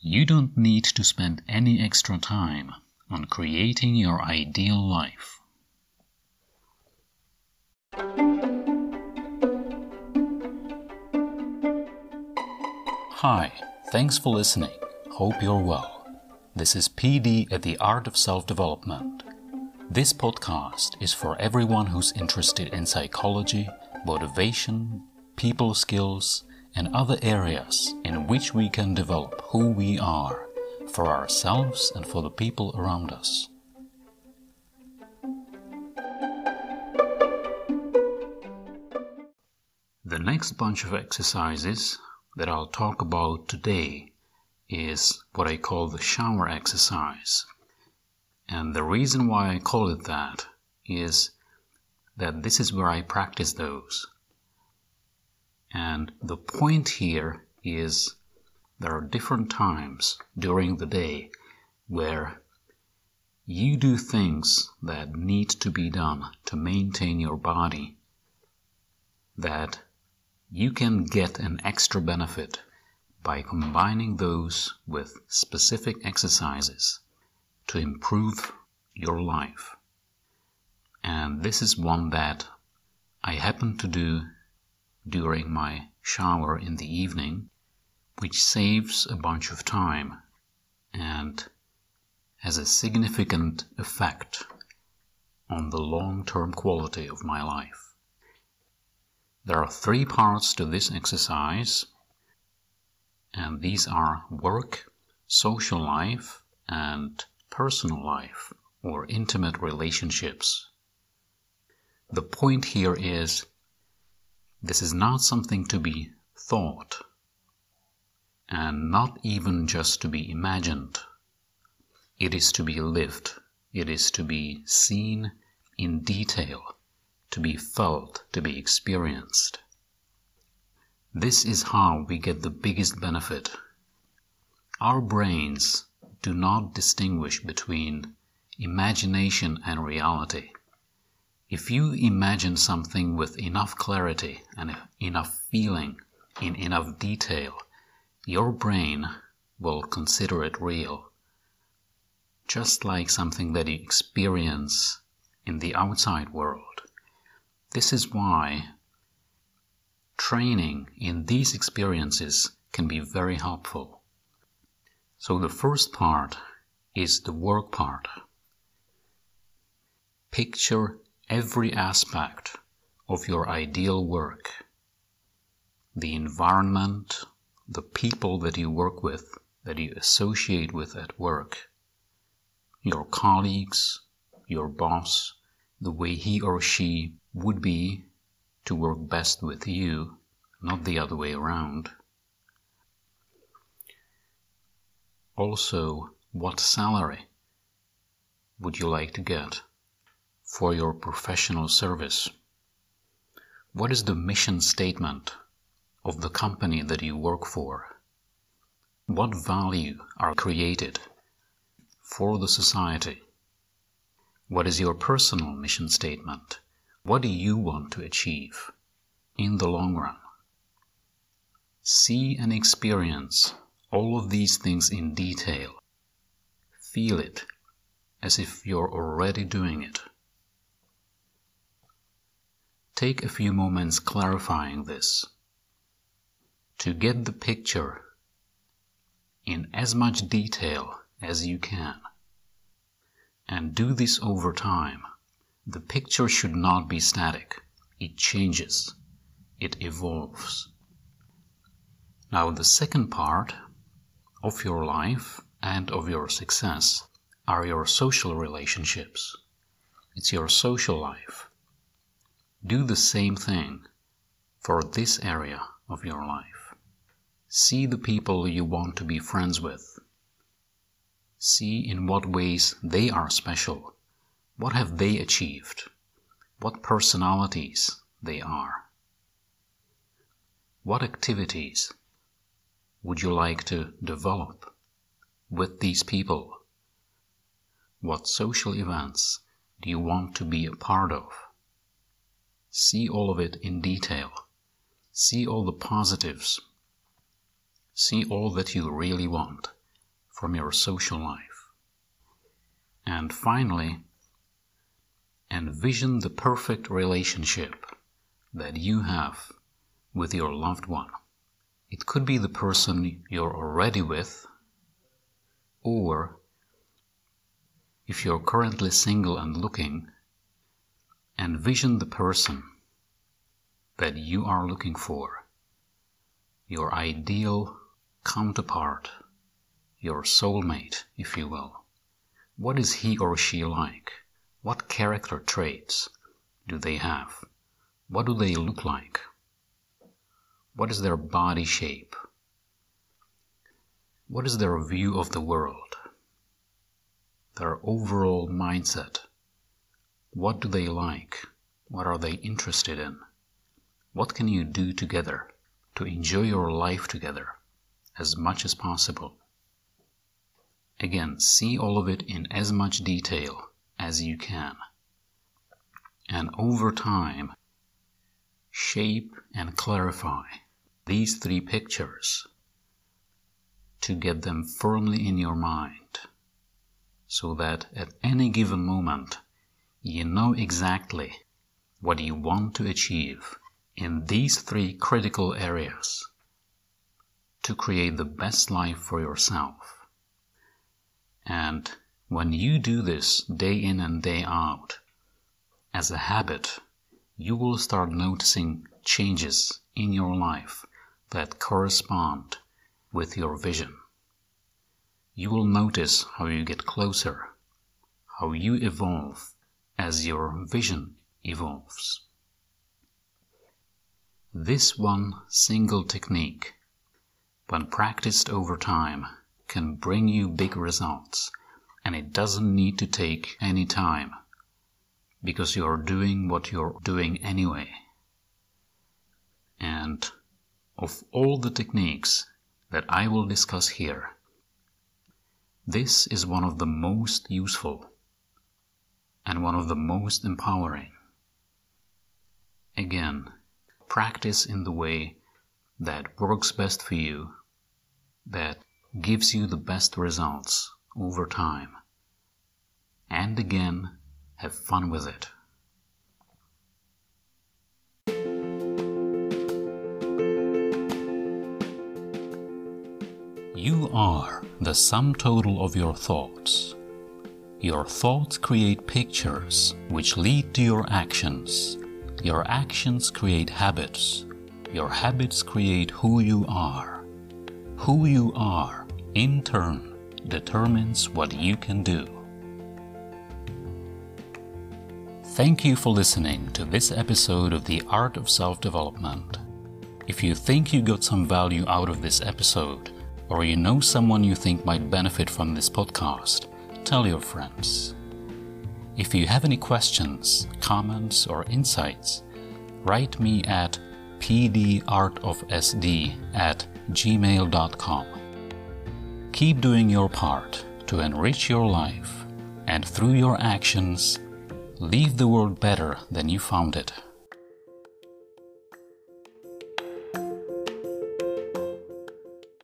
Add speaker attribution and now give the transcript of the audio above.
Speaker 1: You don't need to spend any extra time on creating your ideal life. Hi, thanks for listening. Hope you're well. This is PD at the Art of Self Development. This podcast is for everyone who's interested in psychology, motivation, people skills, and other areas in which we can develop who we are for ourselves and for the people around us. The next bunch of exercises that I'll talk about today is what I call the shower exercise. And the reason why I call it that is that this is where I practice those. And the point here is there are different times during the day where you do things that need to be done to maintain your body that you can get an extra benefit by combining those with specific exercises to improve your life. And this is one that I happen to do during my shower in the evening, which saves a bunch of time and has a significant effect on the long term quality of my life. There are three parts to this exercise, and these are work, social life, and personal life or intimate relationships. The point here is this is not something to be thought and not even just to be imagined. It is to be lived. It is to be seen in detail, to be felt, to be experienced. This is how we get the biggest benefit. Our brains do not distinguish between imagination and reality. If you imagine something with enough clarity and enough feeling in enough detail, your brain will consider it real. Just like something that you experience in the outside world. This is why training in these experiences can be very helpful. So the first part is the work part. Picture every aspect of your ideal work the environment, the people that you work with, that you associate with at work, your colleagues, your boss, the way he or she would be to work best with you, not the other way around. Also, what salary would you like to get? For your professional service? What is the mission statement of the company that you work for? What value are created for the society? What is your personal mission statement? What do you want to achieve in the long run? See and experience all of these things in detail. Feel it as if you're already doing it. Take a few moments clarifying this to get the picture in as much detail as you can. And do this over time. The picture should not be static. It changes. It evolves. Now the second part of your life and of your success are your social relationships. It's your social life. Do the same thing for this area of your life. See the people you want to be friends with. See in what ways they are special. What have they achieved? What personalities they are. What activities would you like to develop with these people? What social events do you want to be a part of? See all of it in detail. See all the positives. See all that you really want from your social life. And finally, envision the perfect relationship that you have with your loved one. It could be the person you're already with, or if you're currently single and looking, envision the person that you are looking for, your ideal counterpart, your soulmate, if you will. What is he or she like? What character traits do they have? What do they look like? What is their body shape? What is their view of the world? Their overall mindset? What do they like? What are they interested in? What can you do together to enjoy your life together as much as possible? Again, see all of it in as much detail as you can. And over time, shape and clarify these three pictures to get them firmly in your mind so that at any given moment you know exactly what you want to achieve in these three critical areas to create the best life for yourself. And when you do this day in and day out as a habit, you will start noticing changes in your life that correspond with your vision. You will notice how you get closer, how you evolve as your vision evolves. This one single technique, when practiced over time, can bring you big results, and it doesn't need to take any time because you're doing what you're doing anyway. And of all the techniques that I will discuss here, this is one of the most useful and one of the most empowering. Again, practice in the way that works best for you, that gives you the best results over time. And again, have fun with it. You are the sum total of your thoughts. Your thoughts create pictures which lead to your actions. Your actions create habits. Your habits create who you are. Who you are, in turn, determines what you can do. Thank you for listening to this episode of The Art of Self Development. If you think you got some value out of this episode, or you know someone you think might benefit from this podcast, tell your friends. If you have any questions, comments, or insights, write me at pdartofsd at gmail.com. Keep doing your part to enrich your life, and through your actions, leave the world better than you found it.